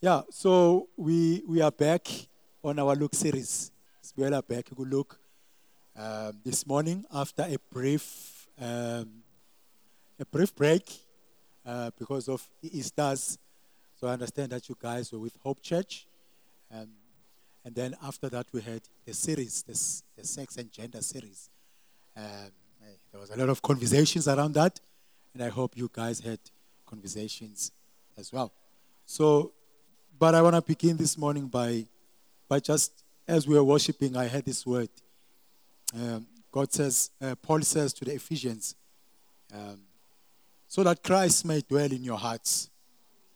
Yeah, so we we are back on our Luke series. We are back to Luke um, this morning after a brief um, a brief break uh, because of Easter's. So I understand that you guys were with Hope Church, um, and then after that we had the series, the, sex and gender series. Um, there was a lot of conversations around that, and I hope you guys had conversations as well. So but I want to begin this morning by, by just as we were worshiping, I heard this word. Um, God says, uh, Paul says to the Ephesians, um, so that Christ may dwell in your hearts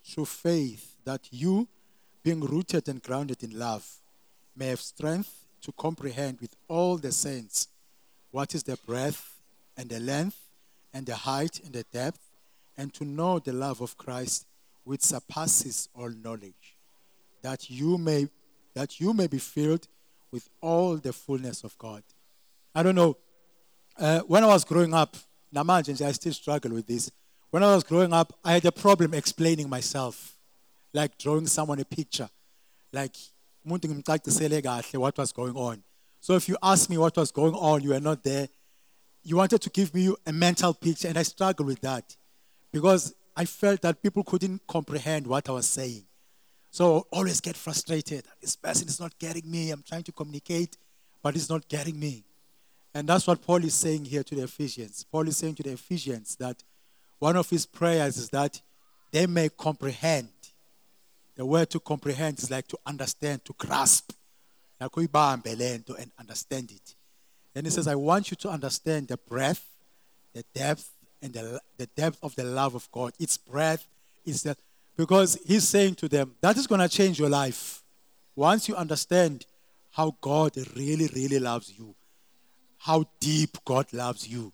through faith, that you, being rooted and grounded in love, may have strength to comprehend with all the saints what is the breadth and the length and the height and the depth, and to know the love of Christ which surpasses all knowledge, that you may that you may be filled with all the fullness of God. I don't know. Uh, when I was growing up, namanje nje, I still struggle with this. When I was growing up, I had a problem explaining myself, like drawing someone a picture, like what was going on. So if you ask me what was going on, you were not there. You wanted to give me a mental picture, and I struggled with that because I felt that people couldn't comprehend what I was saying. So always get frustrated. This person is not getting me. I'm trying to communicate, but it's not getting me. And that's what Paul is saying here to the Ephesians. Paul is saying to the Ephesians that one of his prayers is that they may comprehend. The word to comprehend is like to understand, to grasp. And understand it. Then he says, I want you to understand the breadth, the depth, and the, the depth of the love of God. Its breadth is that because he's saying to them, that is going to change your life. Once you understand how God really, really loves you, how deep God loves you,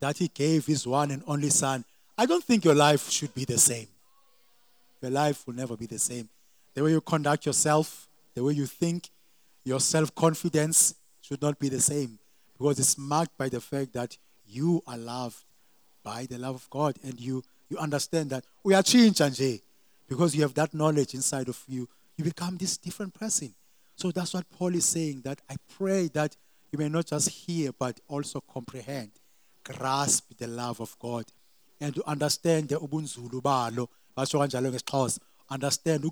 that He gave His one and only Son, I don't think your life should be the same. Your life will never be the same. The way you conduct yourself, the way you think, your self confidence should not be the same because it's marked by the fact that you are loved by the love of God and you, you understand that we are changed because you have that knowledge inside of you. You become this different person. So that's what Paul is saying that I pray that you may not just hear but also comprehend, grasp the love of God and to understand the ubunzulu balo. Basho understand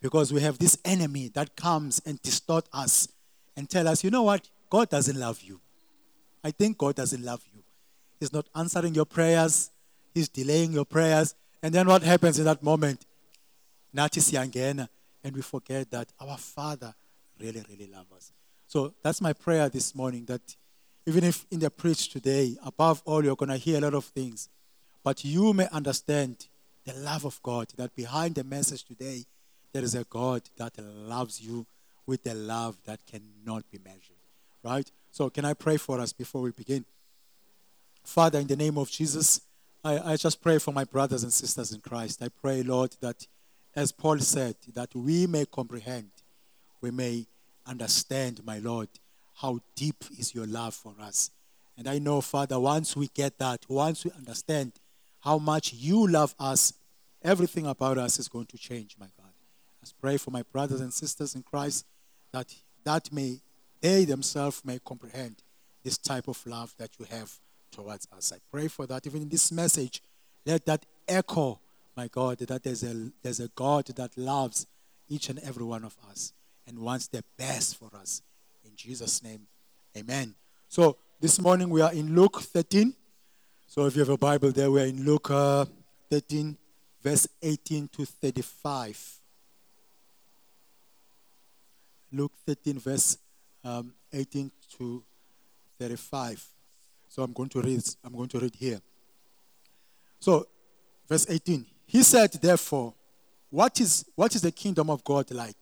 because we have this enemy that comes and distort us and tell us you know what? God doesn't love you. I think God doesn't love you. He's not answering your prayers. He's delaying your prayers and then what happens in that moment nathi siyangena and we forget that our father really really loves us so that's my prayer this morning that even if in the preach today, above all, you're going to hear a lot of things, but you may understand the love of God, that behind the message today, there is a God that loves you with a love that cannot be measured. Right? So, can I pray for us before we begin? Father, in the name of Jesus, I, I just pray for my brothers and sisters in Christ. I pray, Lord, that as Paul said, that we may comprehend, we may understand, my Lord, how deep is your love for us. And I know, Father, once we get that, once we understand how much you love us, everything about us is going to change, my God. I pray for my brothers and sisters in Christ that that may they themselves may comprehend this type of love that you have towards us. I pray for that even in this message, let that echo, my God, that there's a there's a God that loves each and every one of us and wants the best for us. In Jesus' name, amen. So this morning we are in Luke 13. So if you have a Bible there, we are in Luke uh, 13, verse 18 to 35. Luke 13, verse um, 18 to 35. So I'm going to read. I'm going to read here. So, verse 18. He said, therefore, what is what is the kingdom of God like?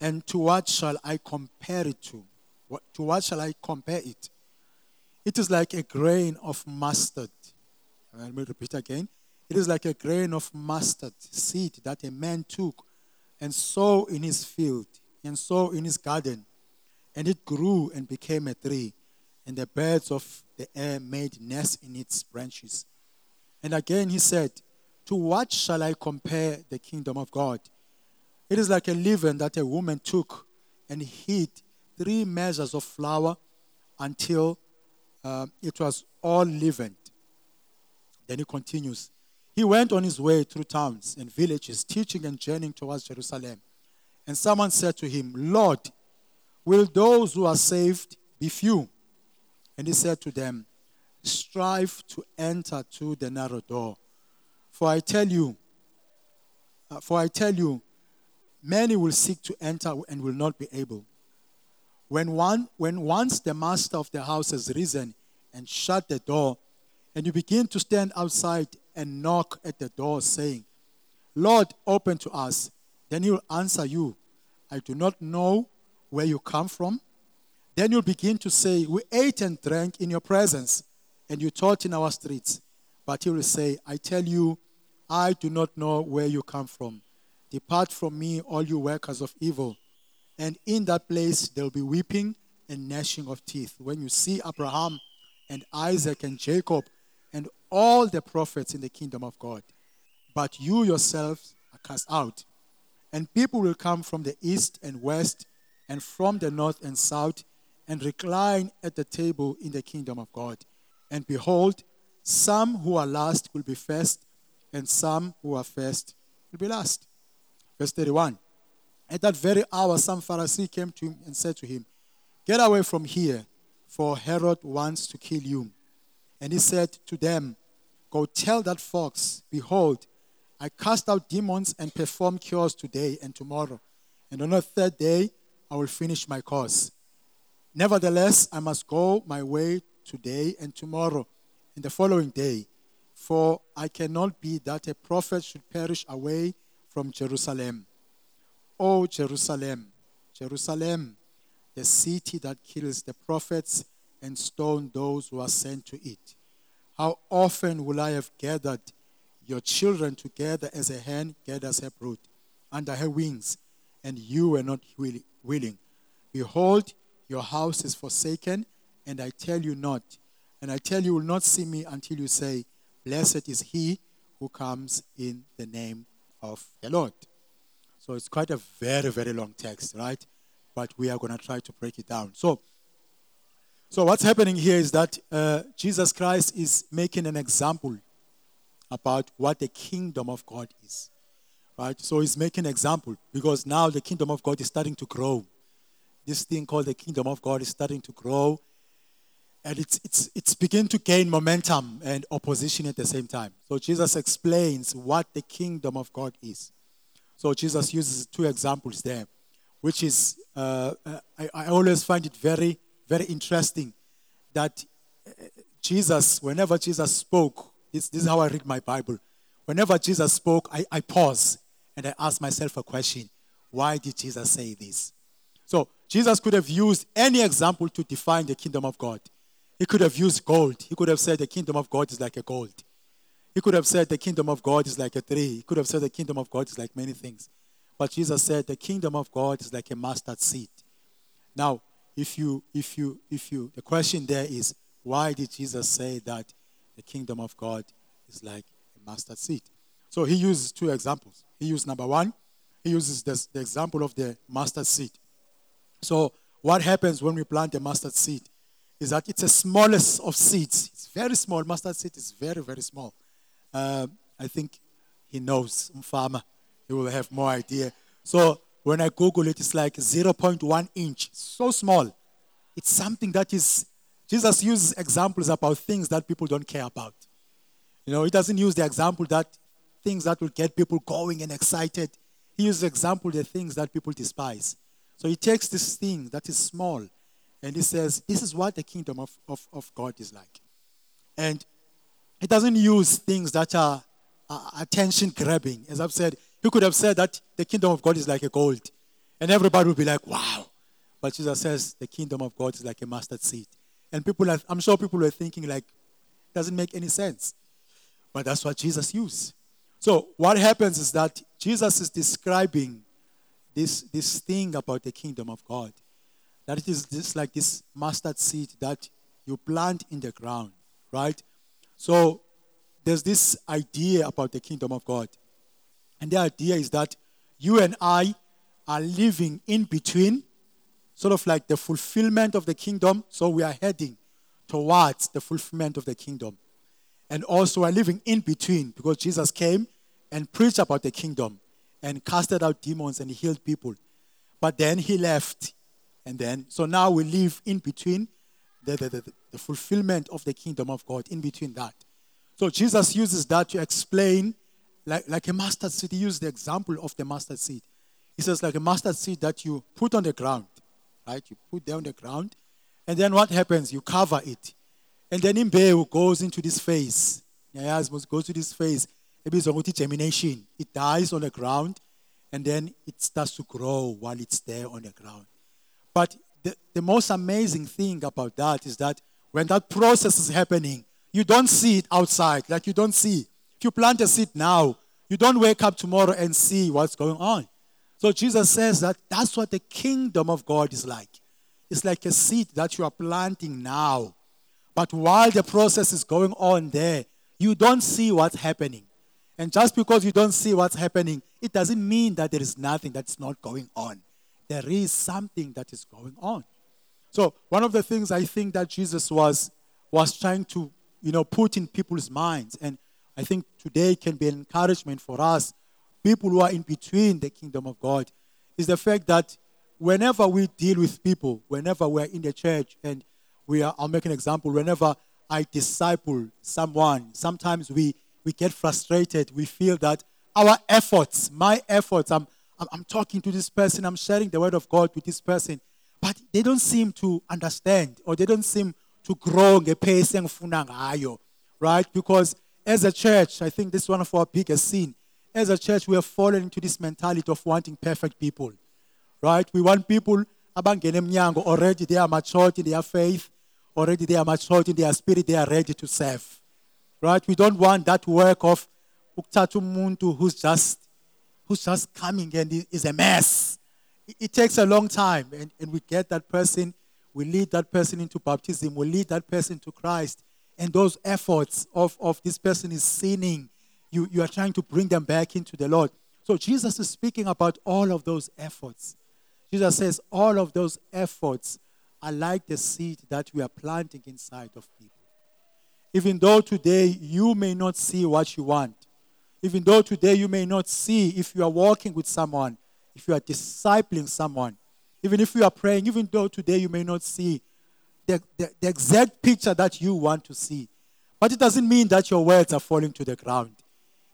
And to what shall I compare it to? What, to what shall I compare it? It is like a grain of mustard. Let me repeat again. It is like a grain of mustard seed that a man took and sowed in his field and sowed in his garden. And it grew and became a tree, and the birds of the air made nests in its branches. And again he said, To what shall I compare the kingdom of God? It is like a leaven that a woman took and hid three measures of flour until uh, it was all leavened. Then he continues. He went on his way through towns and villages, teaching and journeying towards Jerusalem. And someone said to him, Lord, will those who are saved be few? And he said to them, Strive to enter to the narrow door. For I tell you, uh, for I tell you, many will seek to enter and will not be able. When, one, when once the master of the house has risen and shut the door, and you begin to stand outside and knock at the door, saying, Lord, open to us, then he will answer you, I do not know where you come from. Then you'll begin to say, We ate and drank in your presence, and you taught in our streets. But he will say, I tell you, I do not know where you come from. Depart from me, all you workers of evil. And in that place there will be weeping and gnashing of teeth. When you see Abraham and Isaac and Jacob and all the prophets in the kingdom of God, but you yourselves are cast out. And people will come from the east and west and from the north and south and recline at the table in the kingdom of God. And behold, some who are last will be first, and some who are first will be last. Verse 31. At that very hour, some Pharisee came to him and said to him, Get away from here, for Herod wants to kill you. And he said to them, Go tell that fox, Behold, I cast out demons and perform cures today and tomorrow. And on the third day, I will finish my course. Nevertheless, I must go my way today and tomorrow and the following day, for I cannot be that a prophet should perish away from Jerusalem. O Jerusalem, Jerusalem, the city that kills the prophets and stone those who are sent to it. How often will I have gathered your children together as a hen gathers her brood under her wings, and you were not willing. Behold, your house is forsaken, and I tell you not. And I tell you, will not see me until you say, Blessed is he who comes in the name of the Lord. So it's quite a very, very long text, right? But we are going to try to break it down. So, so what's happening here is that uh, Jesus Christ is making an example about what the kingdom of God is. Right? So he's making an example because now the kingdom of God is starting to grow. This thing called the kingdom of God is starting to grow. And it's, it's, it's beginning to gain momentum and opposition at the same time. So Jesus explains what the kingdom of God is. So Jesus uses two examples there, which is, uh, uh I, I always find it very, very interesting that uh, Jesus, whenever Jesus spoke, this, this is how I read my Bible. Whenever Jesus spoke, I, I pause and I ask myself a question Why did Jesus say this? So, Jesus could have used any example to define the kingdom of God. He could have used gold. He could have said the kingdom of God is like a gold. He could have said the kingdom of God is like a tree. He could have said the kingdom of God is like many things. But Jesus said the kingdom of God is like a mustard seed. Now, if you, if you, if you, the question there is, why did Jesus say that the kingdom of God is like a mustard seed. So he uses two examples. He uses number one, he uses this, the example of the mustard seed. So what happens when we plant a mustard seed is that it's the smallest of seeds. It's very small. Mustard seed is very, very small. Uh, I think he knows, farmer. He will have more idea. So when I Google it, it's like 0.1 inch. So small. It's something that is Jesus uses examples about things that people don't care about. You know, he doesn't use the example that things that will get people going and excited. He uses example the things that people despise. So he takes this thing that is small and he says, This is what the kingdom of, of, of God is like. And he doesn't use things that are uh, attention grabbing. As I've said, he could have said that the kingdom of God is like a gold. And everybody would be like, wow. But Jesus says the kingdom of God is like a mustard seed. And people, are, I'm sure people were thinking like, doesn't make any sense. But that's what Jesus used. So what happens is that Jesus is describing this, this thing about the kingdom of God. That it is just like this mustard seed that you plant in the ground, right? So there's this idea about the kingdom of God. And the idea is that you and I are living in between, sort of like the fulfillment of the kingdom. So we are heading towards the fulfillment of the kingdom. And also, we're living in between because Jesus came and preached about the kingdom and casted out demons and healed people. But then he left. And then, so now we live in between the, the, the, the fulfillment of the kingdom of God, in between that. So Jesus uses that to explain, like, like a mustard seed. He used the example of the mustard seed. He says, like a mustard seed that you put on the ground, right? You put down the ground, and then what happens? You cover it. And then imbewu goes into this phase. Yayazi goes to this phase. Germination. It dies on the ground, and then it starts to grow while it's there on the ground. But the, the most amazing thing about that is that when that process is happening, you don't see it outside. Like you don't see. If you plant a seed now, you don't wake up tomorrow and see what's going on. So Jesus says that that's what the kingdom of God is like. It's like a seed that you are planting now. But while the process is going on there, you don't see what's happening. And just because you don't see what's happening, it doesn't mean that there is nothing that's not going on. There is something that is going on. So, one of the things I think that Jesus was, was trying to you know, put in people's minds. And I think today can be an encouragement for us, people who are in between the kingdom of God, is the fact that whenever we deal with people, whenever we're in the church, and we are, I'll make an example, whenever I disciple someone, sometimes we, we get frustrated. We feel that our efforts, my efforts, I'm, I'm, I'm talking to this person, I'm sharing the word of God with this person, but they don't seem to understand or they don't seem to grow engifuna ngayo right? Because as a church i think this is one of our biggest sin. As a church we have fallen into this mentality of wanting perfect people right? We want people already they are matured in their faith already they are matured in their spirit they are ready to serve right we don't want that work of ukuthatha umuntu who's just who's just coming and is a mess it, it takes a long time and, and we get that person we lead that person into baptism, we lead that person to Christ. And those efforts of, of this person is sinning. You, you are trying to bring them back into the Lord. So Jesus is speaking about all of those efforts. Jesus says all of those efforts are like the seed that we are planting inside of people. Even though today you may not see what you want, even though today you may not see if you are walking with someone, if you are discipling someone, even if you are praying, even though today you may not see the, the, the exact picture that you want to see. But it doesn't mean that your words are falling to the ground.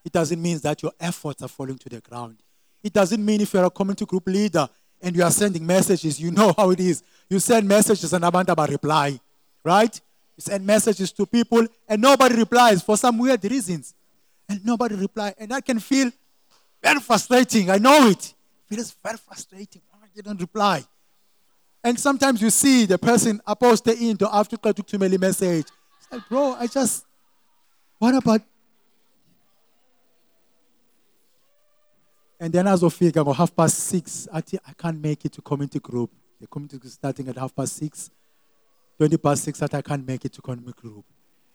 It doesn't mean that your efforts are falling to the ground. It doesn't mean if you're a community group leader and you are sending messages, you know how it is. You send messages and Abantaba reply, right? Send messages to people and nobody replies for some weird reasons. And nobody replies. And that can feel very frustrating. I know it. It feels very frustrating Why didn't reply. And sometimes you see the person aposte into after to me message. It's like, bro, I just, what about? And then as of half past six, I, think I can't make it to community group. The community is starting at half past six. 20 past six, that I can't make it to community group.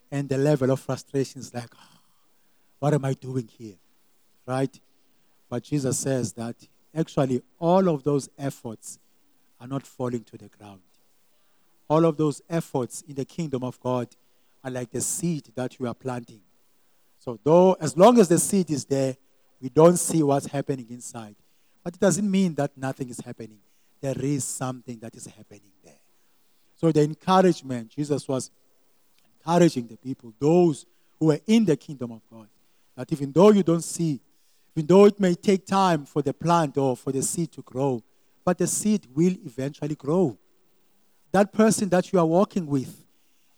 And the level of frustration is like, what am I doing here? Right? But Jesus says that actually all of those efforts are not falling to the ground. All of those efforts in the kingdom of God are like the seed that you are planting. So, though, as long as the seed is there, we don't see what's happening inside. But it doesn't mean that nothing is happening. There is something that is happening there. So, the encouragement, Jesus was encouraging the people, those who were in the kingdom of God, that even though you don't see even though it may take time for the plant or for the seed to grow, but the seed will eventually grow. That person that you are working with,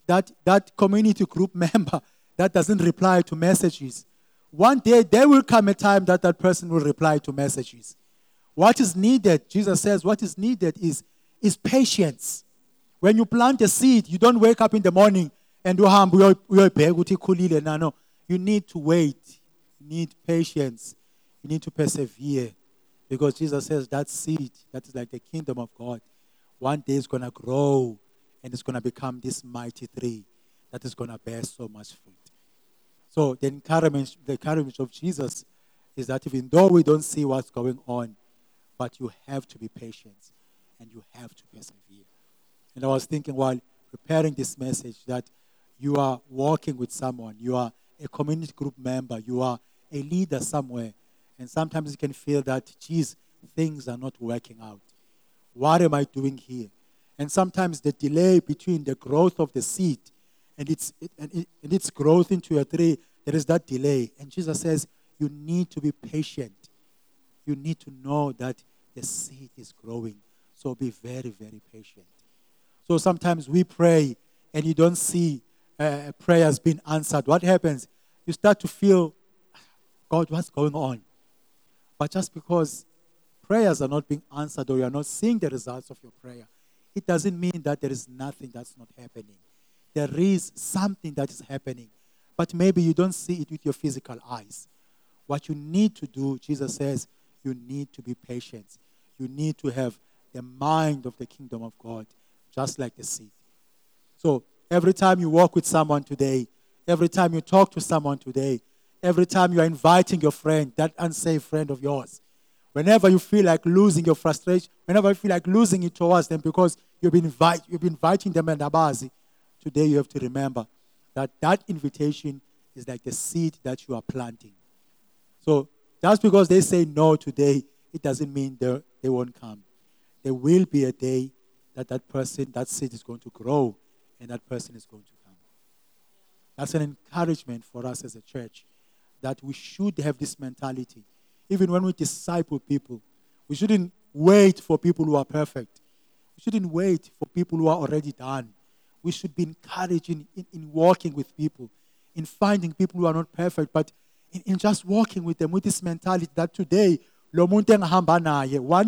that, that community group member that doesn't reply to messages, one day there will come a time that that person will reply to messages. What is needed, Jesus says, what is needed is, is patience. When you plant a seed, you don't wake up in the morning and. You need to wait. You need patience. You need to persevere because Jesus says that seed that is like the kingdom of God one day is going to grow and it's going to become this mighty tree that is going to bear so much fruit. So the encouragement, the encouragement of Jesus is that even though we don't see what's going on, but you have to be patient and you have to persevere. And I was thinking while preparing this message that you are walking with someone, you are a community group member, you are a leader somewhere, and sometimes you can feel that, geez, things are not working out. What am I doing here? And sometimes the delay between the growth of the seed and its, and, and its growth into a tree, there is that delay. And Jesus says, you need to be patient. You need to know that the seed is growing. So be very, very patient. So sometimes we pray and you don't see uh, prayers being answered. What happens? You start to feel, God, what's going on? But just because prayers are not being answered or you are not seeing the results of your prayer, it doesn't mean that there is nothing that's not happening. There is something that is happening, but maybe you don't see it with your physical eyes. What you need to do, Jesus says, you need to be patient. You need to have the mind of the kingdom of God, just like the seed. So every time you walk with someone today, every time you talk to someone today, every time you are inviting your friend, that unsafe friend of yours, whenever you feel like losing your frustration, whenever you feel like losing it towards them because you've been, invite, you've been inviting them and abazi, today you have to remember that that invitation is like the seed that you are planting. So just because they say no today, it doesn't mean they, they won't come. There will be a day that that person, that seed is going to grow and that person is going to come. That's an encouragement for us as a church that we should have this mentality. Even when we disciple people, we shouldn't wait for people who are perfect. We shouldn't wait for people who are already done. We should be encouraging in, in walking with people, in finding people who are not perfect, but in, in just walking with them with this mentality that today, one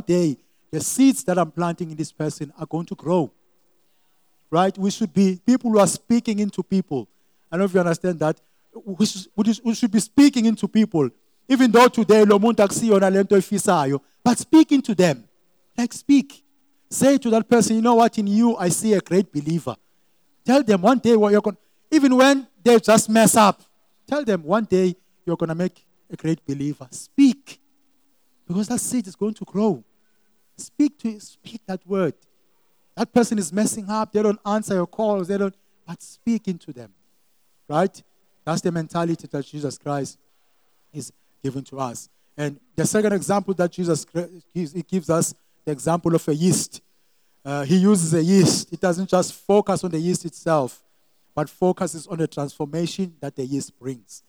day, the seeds that I'm planting in this person are going to grow. Right? We should be people who are speaking into people. I don't know if you understand that. We should, we should be speaking into people. Even though today but speaking to them. Like speak. Say to that person, you know what, in you I see a great believer. Tell them one day what you're going even when they just mess up, tell them one day you're going to make a great believer. Speak. Because that seed is going to grow. Speak to speak that word. That person is messing up. They don't answer your calls. They don't, but speak into them. Right? That's the mentality that Jesus Christ is giving to us. And the second example that Jesus gives, he gives us the example of a yeast. Uh, he uses a yeast. It doesn't just focus on the yeast itself, but focuses on the transformation that the yeast brings.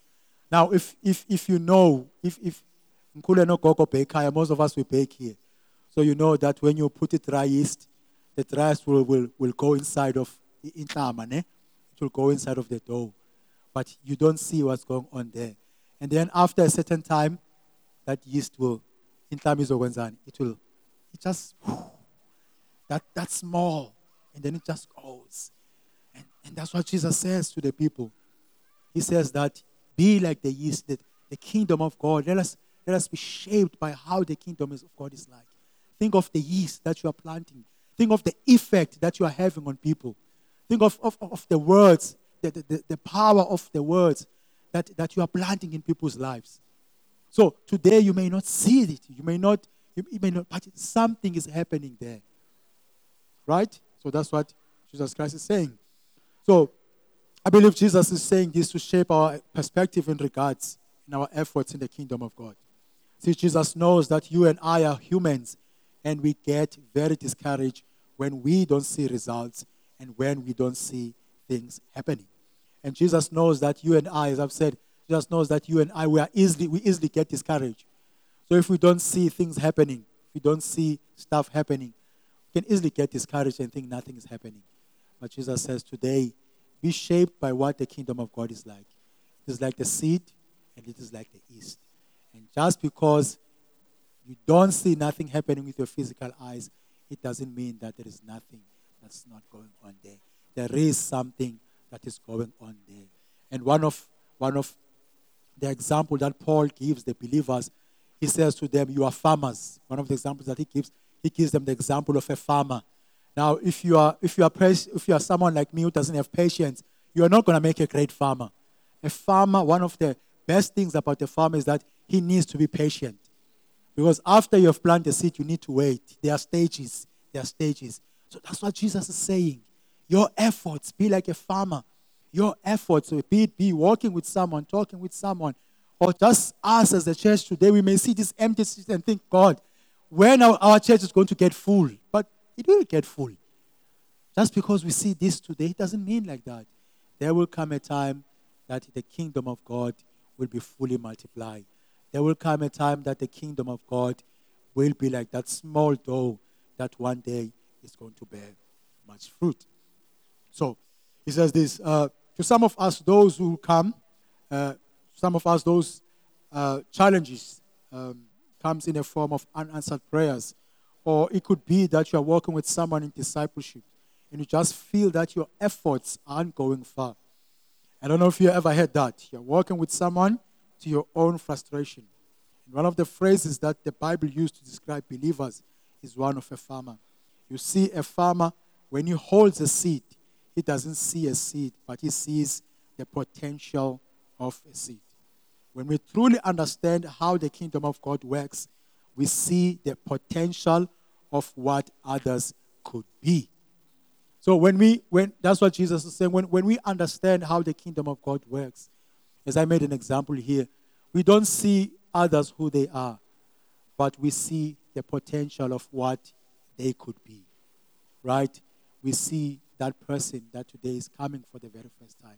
Now, if, if, if you know, if, if bake most of us we bake here. So you know that when you put it dry yeast, the dry yeast will, will, will go inside of the intlama, it will go inside of the dough. But you don't see what's going on there. And then after a certain time, that yeast will, izokwenzani, it will, it just, that, that's small. And then it just goes. And, and that's what Jesus says to the people. He says that be like the yeast, that the kingdom of God. Let us, let us be shaped by how the kingdom of God is like. Think of the yeast that you are planting. Think of the effect that you are having on people. Think of, of, of the words, the, the, the power of the words that, that you are planting in people's lives. So today you may not see it. You may not, you, may not, but something is happening there. Right? So that's what Jesus Christ is saying. So I believe Jesus is saying this to shape our perspective in regards in our efforts in the kingdom of God. See, Jesus knows that you and I are humans and we get very discouraged when we don't see results and when we don't see things happening. And Jesus knows that you and I, as I've said, Jesus knows that you and I we are easily we easily get discouraged. So if we don't see things happening, if we don't see stuff happening, we can easily get discouraged and think nothing is happening. But Jesus says today, be shaped by what the kingdom of God is like. It is like the seed and it is like the east. And just because you don't see nothing happening with your physical eyes, it doesn't mean that there is nothing that's not going on there. There is something that is going on there. And one of one of the example that Paul gives the believers, he says to them, You are farmers. One of the examples that he gives, he gives them the example of a farmer now, if you are if you are if you are someone like me who doesn't have patience, you are not going to make a great farmer. a farmer, one of the best things about a farmer is that he needs to be patient. Because after you have planted a seed, you need to wait. There are stages. There are stages. So that's what Jesus is saying. Your efforts, be like a farmer. Your efforts, be it be walking with someone, talking with someone, or just us as the church today, we may see this empty seat and think, God, when our, our church is going to get full. But it will get full. Just because we see this today, it doesn't mean like that. There will come a time that the kingdom of God will be fully multiplied. There will come a time that the kingdom of God will be like that small dough that one day is going to bear much fruit. So he says this uh, to some of us, those who come, uh, some of us, those uh, challenges um, comes in a form of unanswered prayers, or it could be that you are working with someone in discipleship and you just feel that your efforts aren't going far. I don't know if you ever heard that. You're working with someone to your own frustration. And one of the phrases that the Bible used to describe believers is one of a farmer. You see a farmer, when he holds a seed, he doesn't see a seed, but he sees the potential of a seed. When we truly understand how the kingdom of God works, we see the potential of what others could be. So when we when that's what Jesus is saying, when, when we understand how the kingdom of God works, as I made an example here, we don't see others who they are, but we see the potential of what they could be. Right? We see that person that today is coming for the very first time.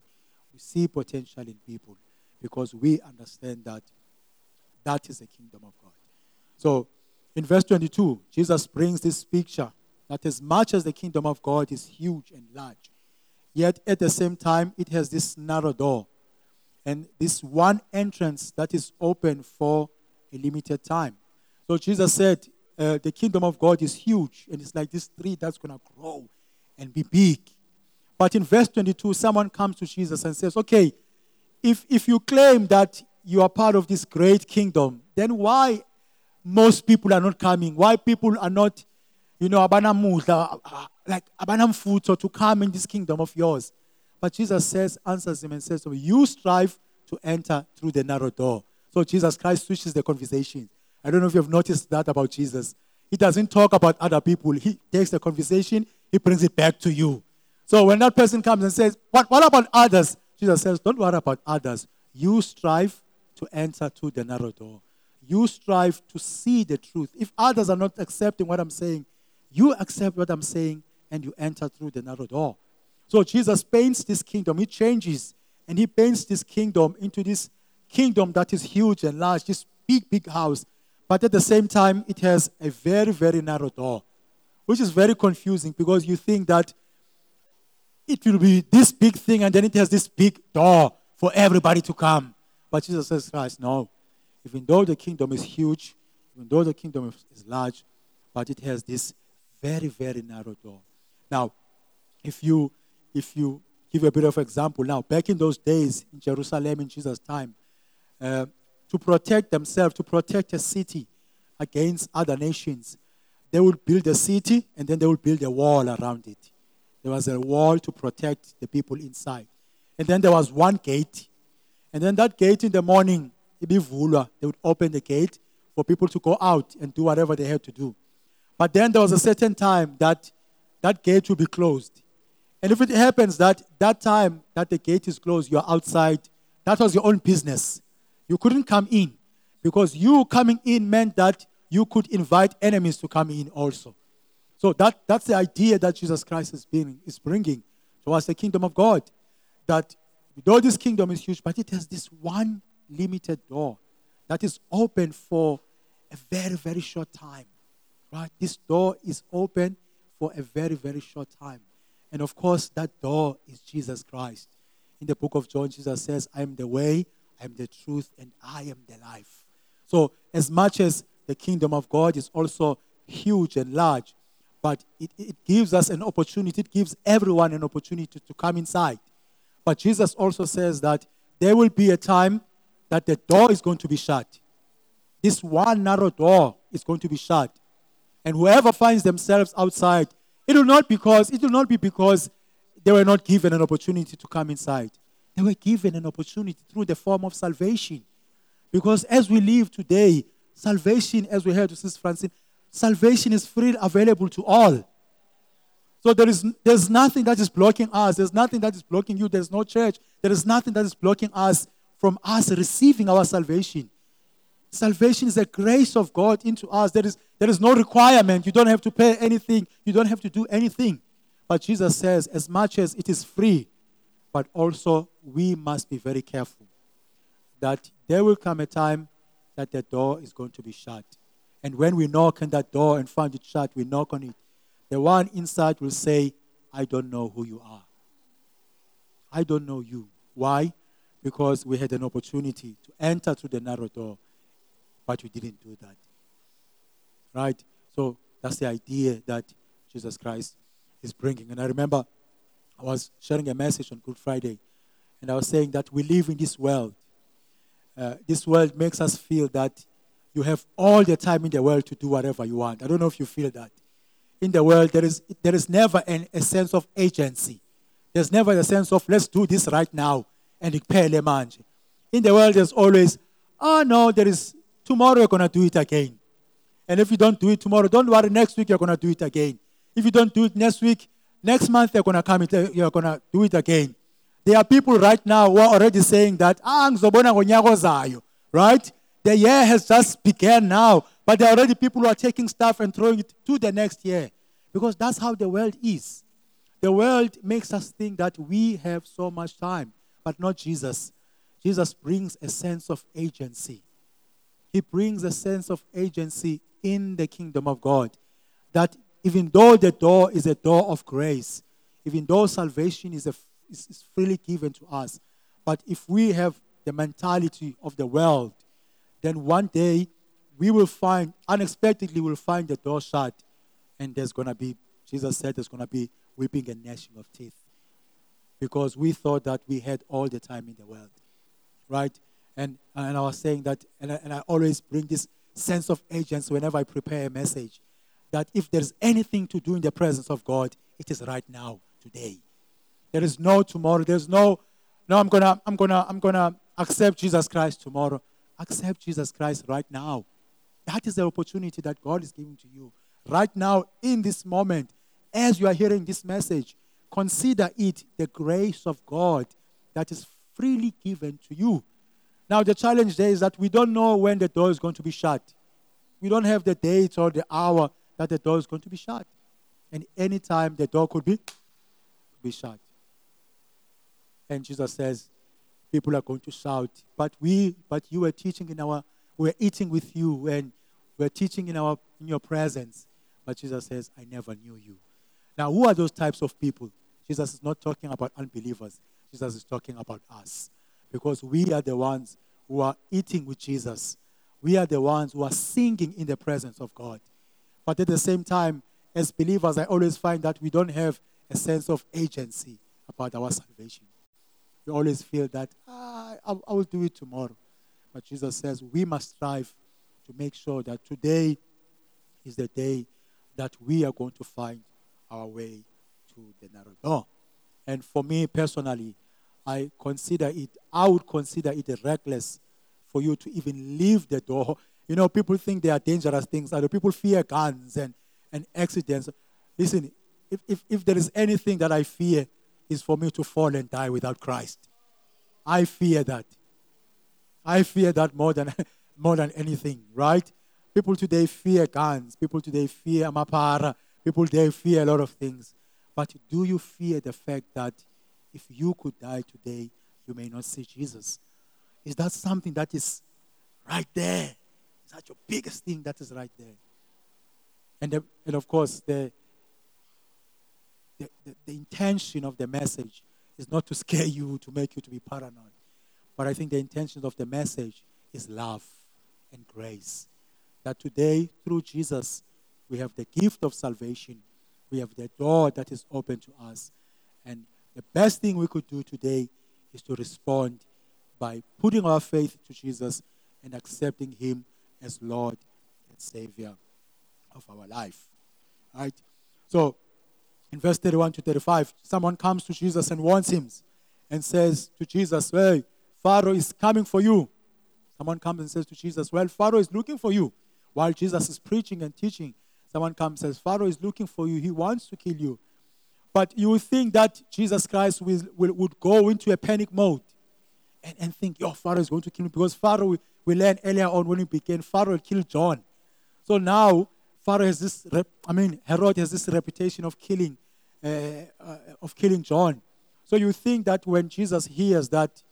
We see potential in people because we understand that that is the kingdom of God. So in verse 22, Jesus brings this picture that as much as the kingdom of God is huge and large, yet at the same time it has this narrow door and this one entrance that is open for a limited time. So Jesus said, uh, the kingdom of God is huge and it's like this tree that's going to grow and be big. But in verse 22, someone comes to Jesus and says, Okay, if, if you claim that you are part of this great kingdom, then why most people are not coming? Why people are not you know, abanamudla, like abanamfutho to come in this kingdom of yours. But Jesus says, answers him and says, so you strive to enter through the narrow door. So Jesus Christ switches the conversation. I don't know if you've noticed that about Jesus. He doesn't talk about other people. He takes the conversation, he brings it back to you. So when that person comes and says, What, what about others? Jesus says, Don't worry about others. You strive to enter through the narrow door. You strive to see the truth. If others are not accepting what I'm saying, you accept what I'm saying and you enter through the narrow door. So Jesus paints this kingdom. He changes and he paints this kingdom into this kingdom that is huge and large, this big, big house. But at the same time, it has a very, very narrow door, which is very confusing because you think that it will be this big thing and then it has this big door for everybody to come. But Jesus says, Christ, no. Even though the kingdom is huge, even though the kingdom is large, but it has this very, very narrow door. Now, if you if you give a bit of example now, back in those days in Jerusalem in Jesus' time, uh, to protect themselves, to protect a city against other nations, they would build a city and then they would build a wall around it. There was a wall to protect the people inside. And then there was one gate. And then that gate in the morning, they would open the gate for people to go out and do whatever they had to do. But then there was a certain time that that gate would be closed. And if it happens that that time that the gate is closed, you're outside, that was your own business. You couldn't come in because you coming in meant that you could invite enemies to come in also. So that, that's the idea that Jesus Christ is, being, is bringing towards the kingdom of God. That though this kingdom is huge, but it has this one limited door that is open for a very, very short time. Right? This door is open for a very, very short time. And of course, that door is Jesus Christ. In the book of John, Jesus says, I am the way, I am the truth, and I am the life. So, as much as the kingdom of God is also huge and large, but it, it gives us an opportunity, it gives everyone an opportunity to come inside. But Jesus also says that there will be a time that the door is going to be shut. This one narrow door is going to be shut. And whoever finds themselves outside, it will not because it will not be because they were not given an opportunity to come inside. They were given an opportunity through the form of salvation. Because as we live today, salvation, as we heard Sister Francine, salvation is free, available to all. So there is there's nothing that is blocking us. There's nothing that is blocking you. There's no church. There is nothing that is blocking us from us receiving our salvation. Salvation is a grace of God into us. There is, there is no requirement. You don't have to pay anything. You don't have to do anything. But Jesus says, as much as it is free, but also we must be very careful that there will come a time that the door is going to be shut. And when we knock on that door and find it shut, we knock on it. The one inside will say, I don't know who you are. I don't know you. Why? Because we had an opportunity to enter through the narrow door, but we didn't do that. Right? So that's the idea that Jesus Christ is bringing. And I remember I was sharing a message on Good Friday, and I was saying that we live in this world. Uh, this world makes us feel that you have all the time in the world to do whatever you want. I don't know if you feel that. In the world, there is, there is never an, a sense of agency. There's never a sense of, let's do this right now and. In the world, there's always, oh no, there is, tomorrow you're going to do it again. And if you don't do it tomorrow, don't worry, next week you're going to do it again. If you don't do it next week, next month you're going to come, you're going to do it again. There are people right now who are already saying that, ah, right? The year has just begun now, but there are already people who are taking stuff and throwing it to the next year. Because that's how the world is. The world makes us think that we have so much time, but not Jesus. Jesus brings a sense of agency. He brings a sense of agency in the kingdom of God. That even though the door is a door of grace, even though salvation is, a, is, freely given to us, but if we have the mentality of the world, then one day we will find, unexpectedly, we'll find the door shut, and there's going to be, Jesus said, there's going to be weeping and gnashing of teeth. Because we thought that we had all the time in the world, right? And, and I was saying that, and I, and I always bring this sense of agency whenever I prepare a message that if there's anything to do in the presence of God, it is right now, today. There is no tomorrow. There's no, no, I'm gonna, I'm gonna, I'm gonna accept Jesus Christ tomorrow. Accept Jesus Christ right now. That is the opportunity that God is giving to you. Right now, in this moment, as you are hearing this message, consider it the grace of God that is freely given to you. Now, the challenge there is that we don't know when the door is going to be shut. We don't have the date or the hour that the door is going to be shut. And anytime the door could be, be shut. And Jesus says, people are going to shout. But we, but you were teaching in our, we're eating with you and we're teaching in our in your presence. But Jesus says, I never knew you. Now, who are those types of people? Jesus is not talking about unbelievers. Jesus is talking about us. Because we are the ones who are eating with Jesus. We are the ones who are singing in the presence of God. But at the same time, as believers, I always find that we don't have a sense of agency about our salvation we always feel that, ah, I, I will do it tomorrow. But Jesus says we must strive to make sure that today is the day that we are going to find our way to the narrow door. And for me personally, I consider it, I would consider it reckless for you to even leave the door. You know, people think they are dangerous things. Other people fear guns and, and accidents. Listen, if, if, if there is anything that I fear, is for me to fall and die without Christ. I fear that. I fear that more than, more than anything, right? People today fear guns. People today fear mapara. People today fear a lot of things. But do you fear the fact that if you could die today, you may not see Jesus? Is that something that is right there? Is that your biggest thing that is right there? And, the, and of course, the, the, the, the intention of the message is not to scare you, to make you to be paranoid. But I think the intention of the message is love and grace. That today, through Jesus, we have the gift of salvation. We have the door that is open to us. And the best thing we could do today is to respond by putting our faith to Jesus and accepting Him as Lord and Savior of our life. Right? So, in verse 31 to 35, someone comes to Jesus and warns him. and says to Jesus, Hey, Pharaoh is coming for you. Someone comes and says to Jesus, Well, Pharaoh is looking for you. While Jesus is preaching and teaching, someone comes and says, Pharaoh is looking for you. He wants to kill you. But you would think that Jesus Christ will, will, would go into a panic mode and, and think, Yo, Pharaoh is going to kill me. Because Pharaoh, we, we learned earlier on when we began, Pharaoh killed John. So now, Pharaoh has this, rep, I mean, Herod has this reputation of killing, uh, uh, of killing John. So you think that when Jesus hears that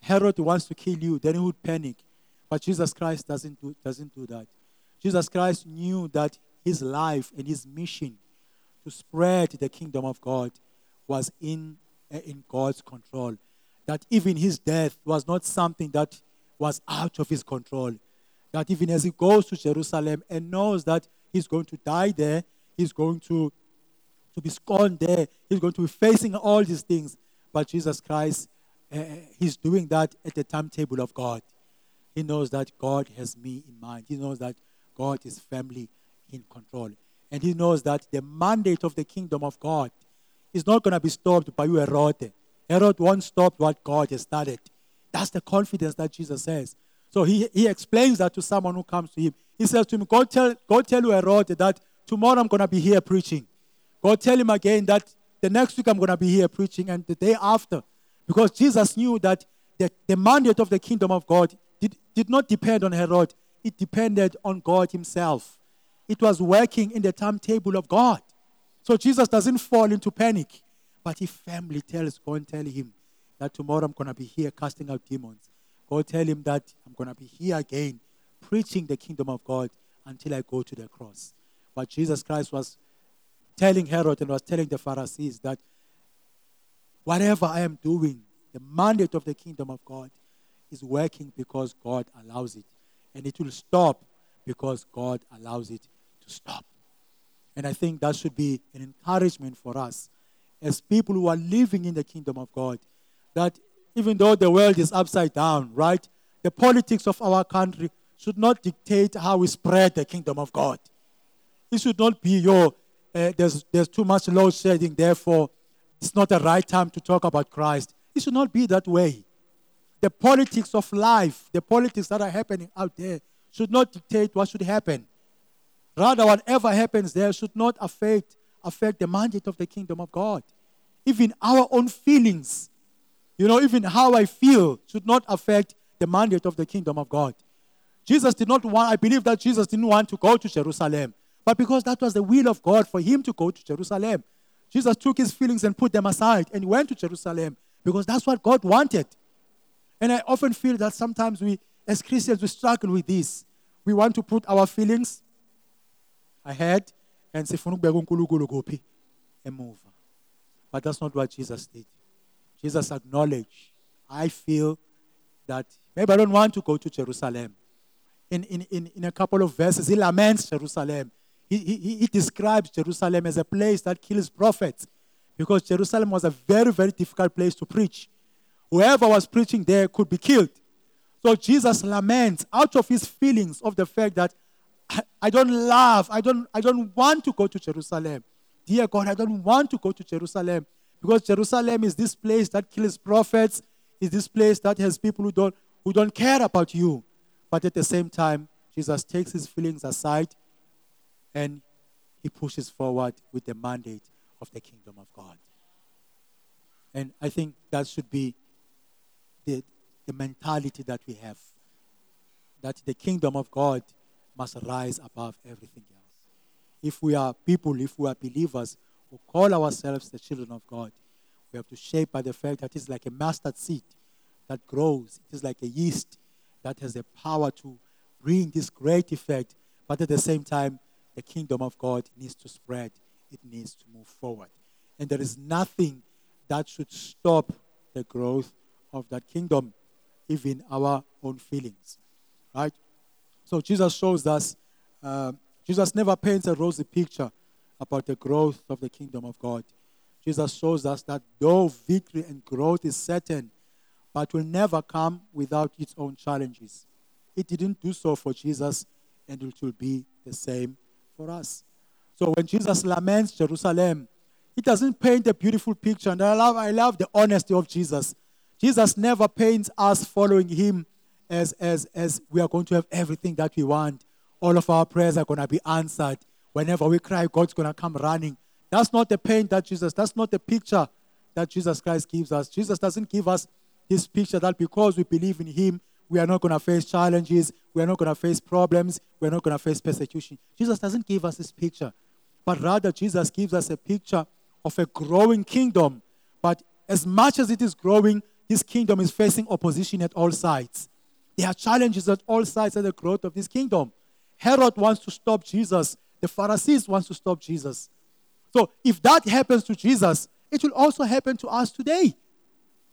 Herod wants to kill you, then he would panic. But Jesus Christ doesn't do, doesn't do that. Jesus Christ knew that his life and his mission to spread the kingdom of God was in, uh, in God's control. That even his death was not something that was out of his control. That even as he goes to Jerusalem and knows that he's going to die there, he's going to, to be scorned there, he's going to be facing all these things. But Jesus Christ, uh, he's doing that at the timetable of God. He knows that God has me in mind. He knows that God is family in control. And he knows that the mandate of the kingdom of God is not going to be stopped by you, Herod. Herod won't stop what God has started. That's the confidence that Jesus says. So he, he explains that to someone who comes to him. He says to him, Go tell, go tell you, Herod, that tomorrow I'm going to be here preaching. Go tell him again that the next week I'm going to be here preaching and the day after. Because Jesus knew that the, the mandate of the kingdom of God did, did not depend on Herod, it depended on God Himself. It was working in the timetable of God. So Jesus doesn't fall into panic, but he firmly tells, Go and tell him that tomorrow I'm going to be here casting out demons. Go tell him that I'm going to be here again preaching the kingdom of God until I go to the cross. But Jesus Christ was telling Herod and was telling the Pharisees that whatever I am doing, the mandate of the kingdom of God is working because God allows it. And it will stop because God allows it to stop. And I think that should be an encouragement for us as people who are living in the kingdom of God. That even though the world is upside down, right? The politics of our country should not dictate how we spread the kingdom of God. It should not be your, uh, there's, there's too much load shedding, therefore, it's not the right time to talk about Christ. It should not be that way. The politics of life, the politics that are happening out there, should not dictate what should happen. Rather, whatever happens there should not affect, affect the mandate of the kingdom of God. Even our own feelings, you know, even how I feel should not affect the mandate of the kingdom of God. Jesus did not want, I believe that Jesus didn't want to go to Jerusalem, but because that was the will of God for him to go to Jerusalem. Jesus took his feelings and put them aside and went to Jerusalem because that's what God wanted. And I often feel that sometimes we, as Christians, we struggle with this. We want to put our feelings ahead and say, and move. But that's not what Jesus did. Jesus acknowledged, I feel that maybe I don't want to go to Jerusalem. In, in, in, in a couple of verses, he laments Jerusalem. He, he, he describes Jerusalem as a place that kills prophets because Jerusalem was a very, very difficult place to preach. Whoever was preaching there could be killed. So Jesus laments out of his feelings of the fact that I, I don't love, I don't, I don't want to go to Jerusalem. Dear God, I don't want to go to Jerusalem because Jerusalem is this place that kills prophets, is this place that has people who don't, who don't care about you. But at the same time, Jesus takes his feelings aside and he pushes forward with the mandate of the kingdom of God. And I think that should be the, the mentality that we have that the kingdom of God must rise above everything else. If we are people, if we are believers who call ourselves the children of God, we have to shape by the fact that it's like a mustard seed that grows. It is like a yeast that has the power to bring this great effect, but at the same time, the kingdom of God needs to spread, it needs to move forward. And there is nothing that should stop the growth of that kingdom, even our own feelings. Right? So Jesus shows us, uh, Jesus never paints a rosy picture about the growth of the kingdom of God. Jesus shows us that though victory and growth is certain, but will never come without its own challenges. It didn't do so for Jesus, and it will be the same for us. So when Jesus laments Jerusalem, he doesn't paint a beautiful picture. And I love, I love the honesty of Jesus. Jesus never paints us following him as, as, as we are going to have everything that we want. All of our prayers are going to be answered. Whenever we cry, God's going to come running. That's not the pain that Jesus, that's not the picture that Jesus Christ gives us. Jesus doesn't give us this picture that because we believe in him, we are not going to face challenges, we are not going to face problems, we are not going to face persecution. Jesus doesn't give us this picture, but rather Jesus gives us a picture of a growing kingdom. But as much as it is growing, this kingdom is facing opposition at all sides. There are challenges at all sides of the growth of this kingdom. Herod wants to stop Jesus. The Pharisees wants to stop Jesus. So if that happens to Jesus, it will also happen to us today.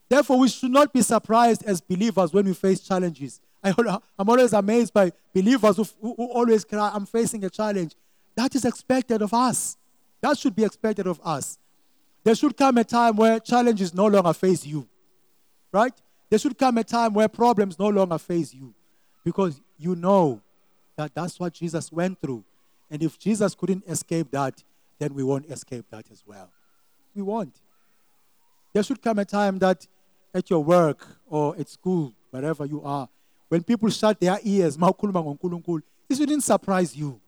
Therefore, we should not be surprised as believers when we face challenges. I, am always amazed by believers who, who, who always cry, I'm facing a challenge. That is expected of us. That should be expected of us. There should come a time where challenges no longer face you. Right? There should come a time where problems no longer face you because you know that that's what Jesus went through. And if Jesus couldn't escape that, then we won't escape that as well. We won't. There should come a time that at your work or at school, wherever you are, when people shut their ears, it shouldn't surprise you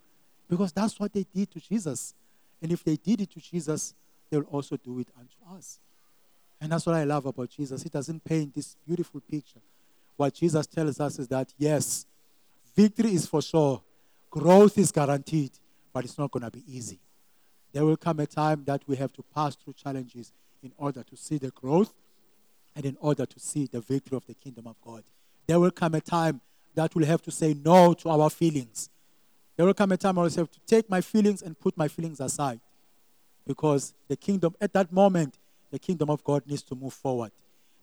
because that's what they did to Jesus. And if they did it to Jesus, they'll also do it unto us. And that's what I love about Jesus. He doesn't paint this beautiful picture. What Jesus tells us is that, yes, victory is for sure, growth is guaranteed, but it's not going to be easy. There will come a time that we have to pass through challenges in order to see the growth and in order to see the victory of the kingdom of God. There will come a time that we'll have to say no to our feelings. There will come a time I will have to take my feelings and put my feelings aside. Because the kingdom, at that moment, the kingdom of God needs to move forward.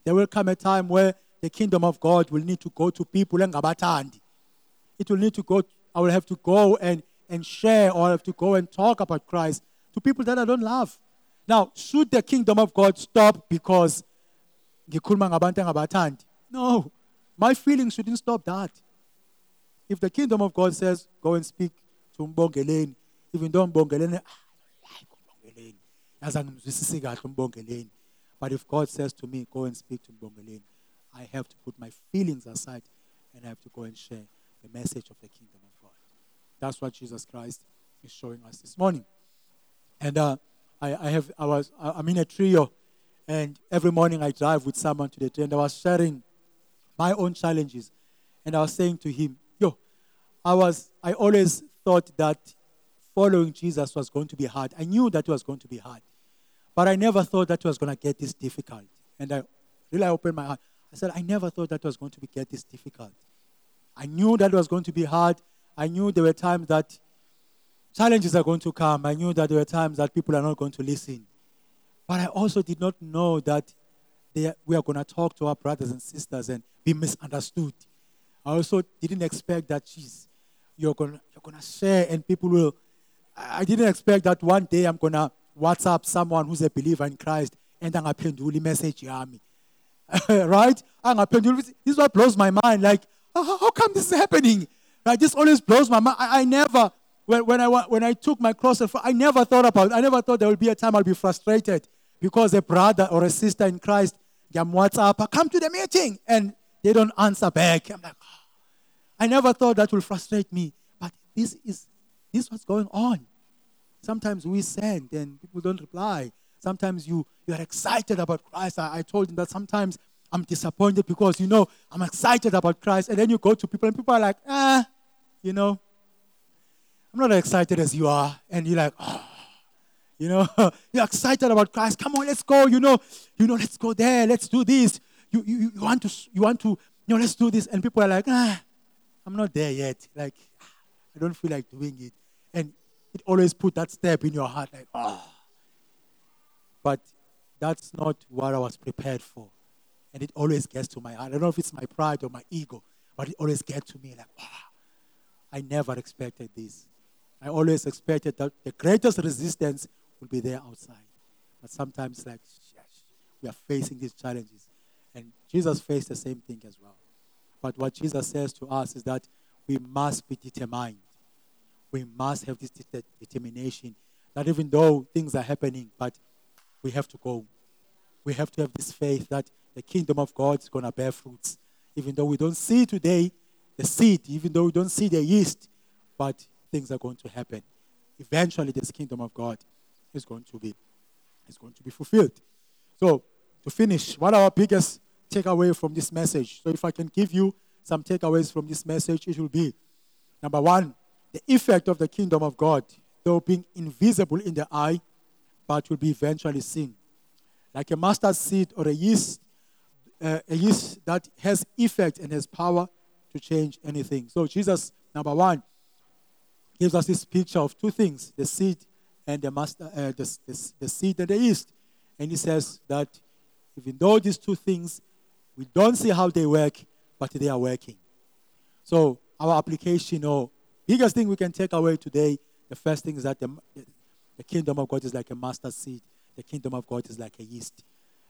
There will come a time where the kingdom of God will need to go to people and It will need to go, I will have to go and, and share or I have to go and talk about Christ to people that I don't love. Now, should the kingdom of God stop because No. My feelings shouldn't stop that. If the kingdom of God says, go and speak to Mbongeleni, even though Mbongeleni, ah, but if God says to me, go and speak to Mbongeleni, I have to put my feelings aside and I have to go and share the message of the kingdom of God. That's what Jesus Christ is showing us this morning. And uh, I, I, have, I was, I'm in a trio, and every morning I drive with someone to the tree, and I was sharing my own challenges. And I was saying to him, Yo, I was, I always thought that following Jesus was going to be hard. I knew that it was going to be hard. But I never thought that was going to get this difficult. And I really opened my heart. I said, I never thought that was going to be, get this difficult. I knew that was going to be hard. I knew there were times that challenges are going to come. I knew that there were times that people are not going to listen. But I also did not know that we are going to talk to our brothers and sisters and be misunderstood. I also didn't expect that, geez, you're going you're gonna share and people will. I didn't expect that one day I'm going to WhatsApp someone who's a believer in Christ and angaphenduli message yami. right? This is what blows my mind. Like, how, how come this is happening? Right? This always blows my mind. I, I never, when, when, I, when I took my cross, I never thought about I never thought there would be a time I'll be frustrated because a brother or a sister in Christ, get WhatsApp, I come to the meeting, and they don't answer back. I'm like, oh. I never thought that will frustrate me. But this is this is what's going on. Sometimes we send and people don't reply. Sometimes you, you are excited about Christ. I, I told him that sometimes I'm disappointed because, you know, I'm excited about Christ. And then you go to people and people are like, ah, you know, I'm not as excited as you are. And you're like, oh, you know, you're excited about Christ. Come on, let's go. You know, you know, let's go there. Let's do this. You, you, you want to, you want to, you know, let's do this. And people are like, ah, I'm not there yet. Like, I don't feel like doing it. It always put that step in your heart, like, oh. But that's not what I was prepared for. And it always gets to my heart. I don't know if it's my pride or my ego, but it always gets to me like, wow, I never expected this. I always expected that the greatest resistance will be there outside. But sometimes, like, we are facing these challenges. And Jesus faced the same thing as well. But what Jesus says to us is that we must be determined we must have this determination that even though things are happening, but we have to go. We have to have this faith that the kingdom of God is going to bear fruits. Even though we don't see today the seed, even though we don't see the yeast, but things are going to happen. Eventually, this kingdom of God is going to be, is going to be fulfilled. So, to finish, what are our biggest takeaway from this message? So, if I can give you some takeaways from this message, it will be number one, the effect of the kingdom of God, though being invisible in the eye, but will be eventually seen. Like a mustard seed or a yeast, uh, a yeast that has effect and has power to change anything. So Jesus, number one, gives us this picture of two things: the seed and the master, uh, the, the, the seed and the yeast. And he says that even though these two things, we don't see how they work, but they are working. So our application or biggest thing we can take away today, the first thing is that the, the kingdom of God is like a mustard seed. The kingdom of God is like a yeast.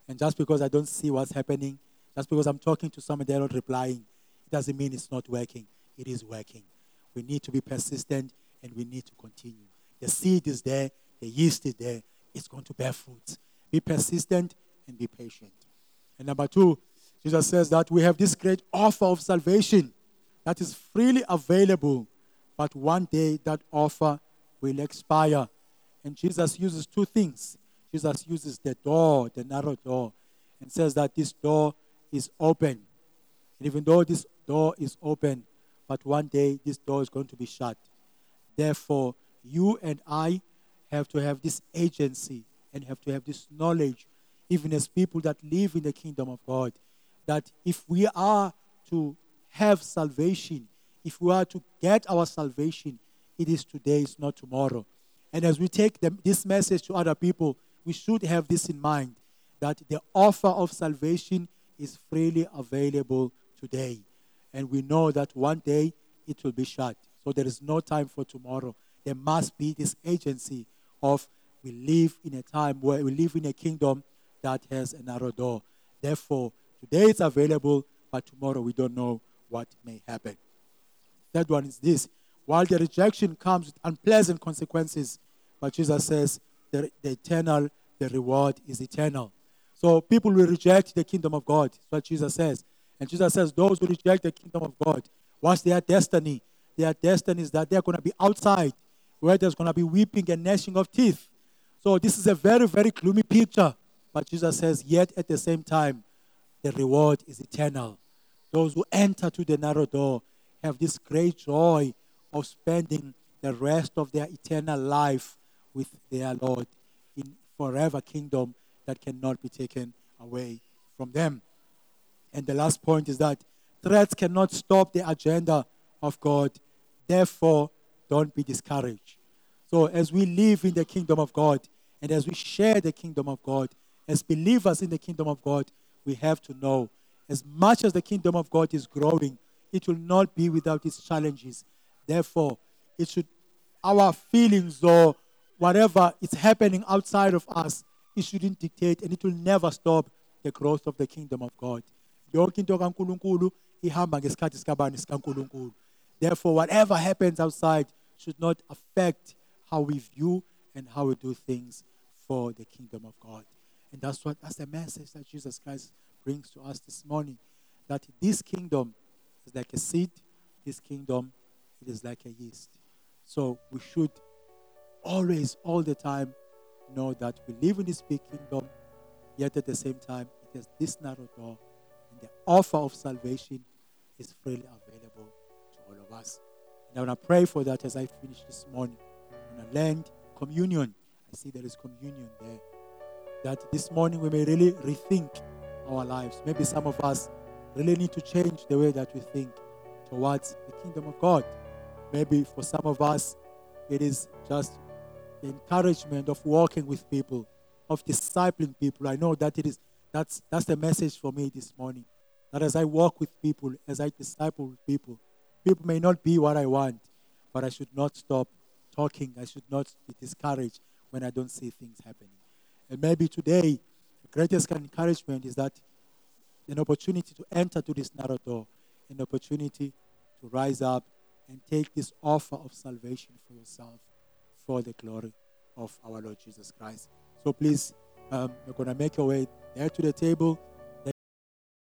And just because I don't see what's happening, just because I'm talking to someone, they're not replying, it doesn't mean it's not working. It is working. We need to be persistent and we need to continue. The seed is there, the yeast is there, it's going to bear fruit. Be persistent and be patient. And number two, Jesus says that we have this great offer of salvation that is freely available, but one day that offer will expire. And Jesus uses two things. Jesus uses the door, the narrow door, and says that this door is open. And even though this door is open, but one day this door is going to be shut. Therefore, you and I have to have this agency and have to have this knowledge, even as people that live in the kingdom of God, that if we are to have salvation, if we are to get our salvation, it is today, it's not tomorrow. And as we take them, this message to other people, we should have this in mind that the offer of salvation is freely available today. And we know that one day it will be shut. So there is no time for tomorrow. There must be this agency of we live in a time where we live in a kingdom that has a narrow door. Therefore, today it's available, but tomorrow we don't know what may happen. Third one is this while the rejection comes with unpleasant consequences, but Jesus says the, the eternal, the reward is eternal. So people will reject the kingdom of God. That's what Jesus says. And Jesus says, those who reject the kingdom of God, what's their destiny? Their destiny is that they're going to be outside where there's going to be weeping and gnashing of teeth. So this is a very, very gloomy picture. But Jesus says, yet at the same time, the reward is eternal. Those who enter to the narrow door have this great joy of spending the rest of their eternal life with their Lord in forever kingdom that cannot be taken away from them. And the last point is that threats cannot stop the agenda of God. Therefore, don't be discouraged. So, as we live in the kingdom of God and as we share the kingdom of God, as believers in the kingdom of God, we have to know as much as the kingdom of God is growing, it will not be without its challenges. Therefore, it should our feelings or whatever is happening outside of us, it shouldn't dictate and it will never stop the growth of the kingdom of God. Therefore, whatever happens outside should not affect how we view and how we do things for the kingdom of God. And that's what that's the message that Jesus Christ brings to us this morning. That this kingdom is like a seed, this kingdom it is like a yeast. So we should always, all the time, know that we live in this big kingdom, yet at the same time, it has this narrow door, and the offer of salvation is freely available to all of us. And I want to pray for that as I finish this morning. On a land communion, I see there is communion there. That this morning we may really rethink our lives. Maybe some of us really need to change the way that we think towards the kingdom of God. Maybe for some of us, it is just the encouragement of walking with people, of discipling people. I know that it is that's that's the message for me this morning. That as I walk with people, as I disciple people, people may not be what I want, but I should not stop talking. I should not be discouraged when I don't see things happening. And maybe today, the greatest encouragement is that an opportunity to enter to this narrow door, an opportunity to rise up and take this offer of salvation for yourself for the glory of our Lord Jesus Christ. So please Um, you're going to make your way there to the table.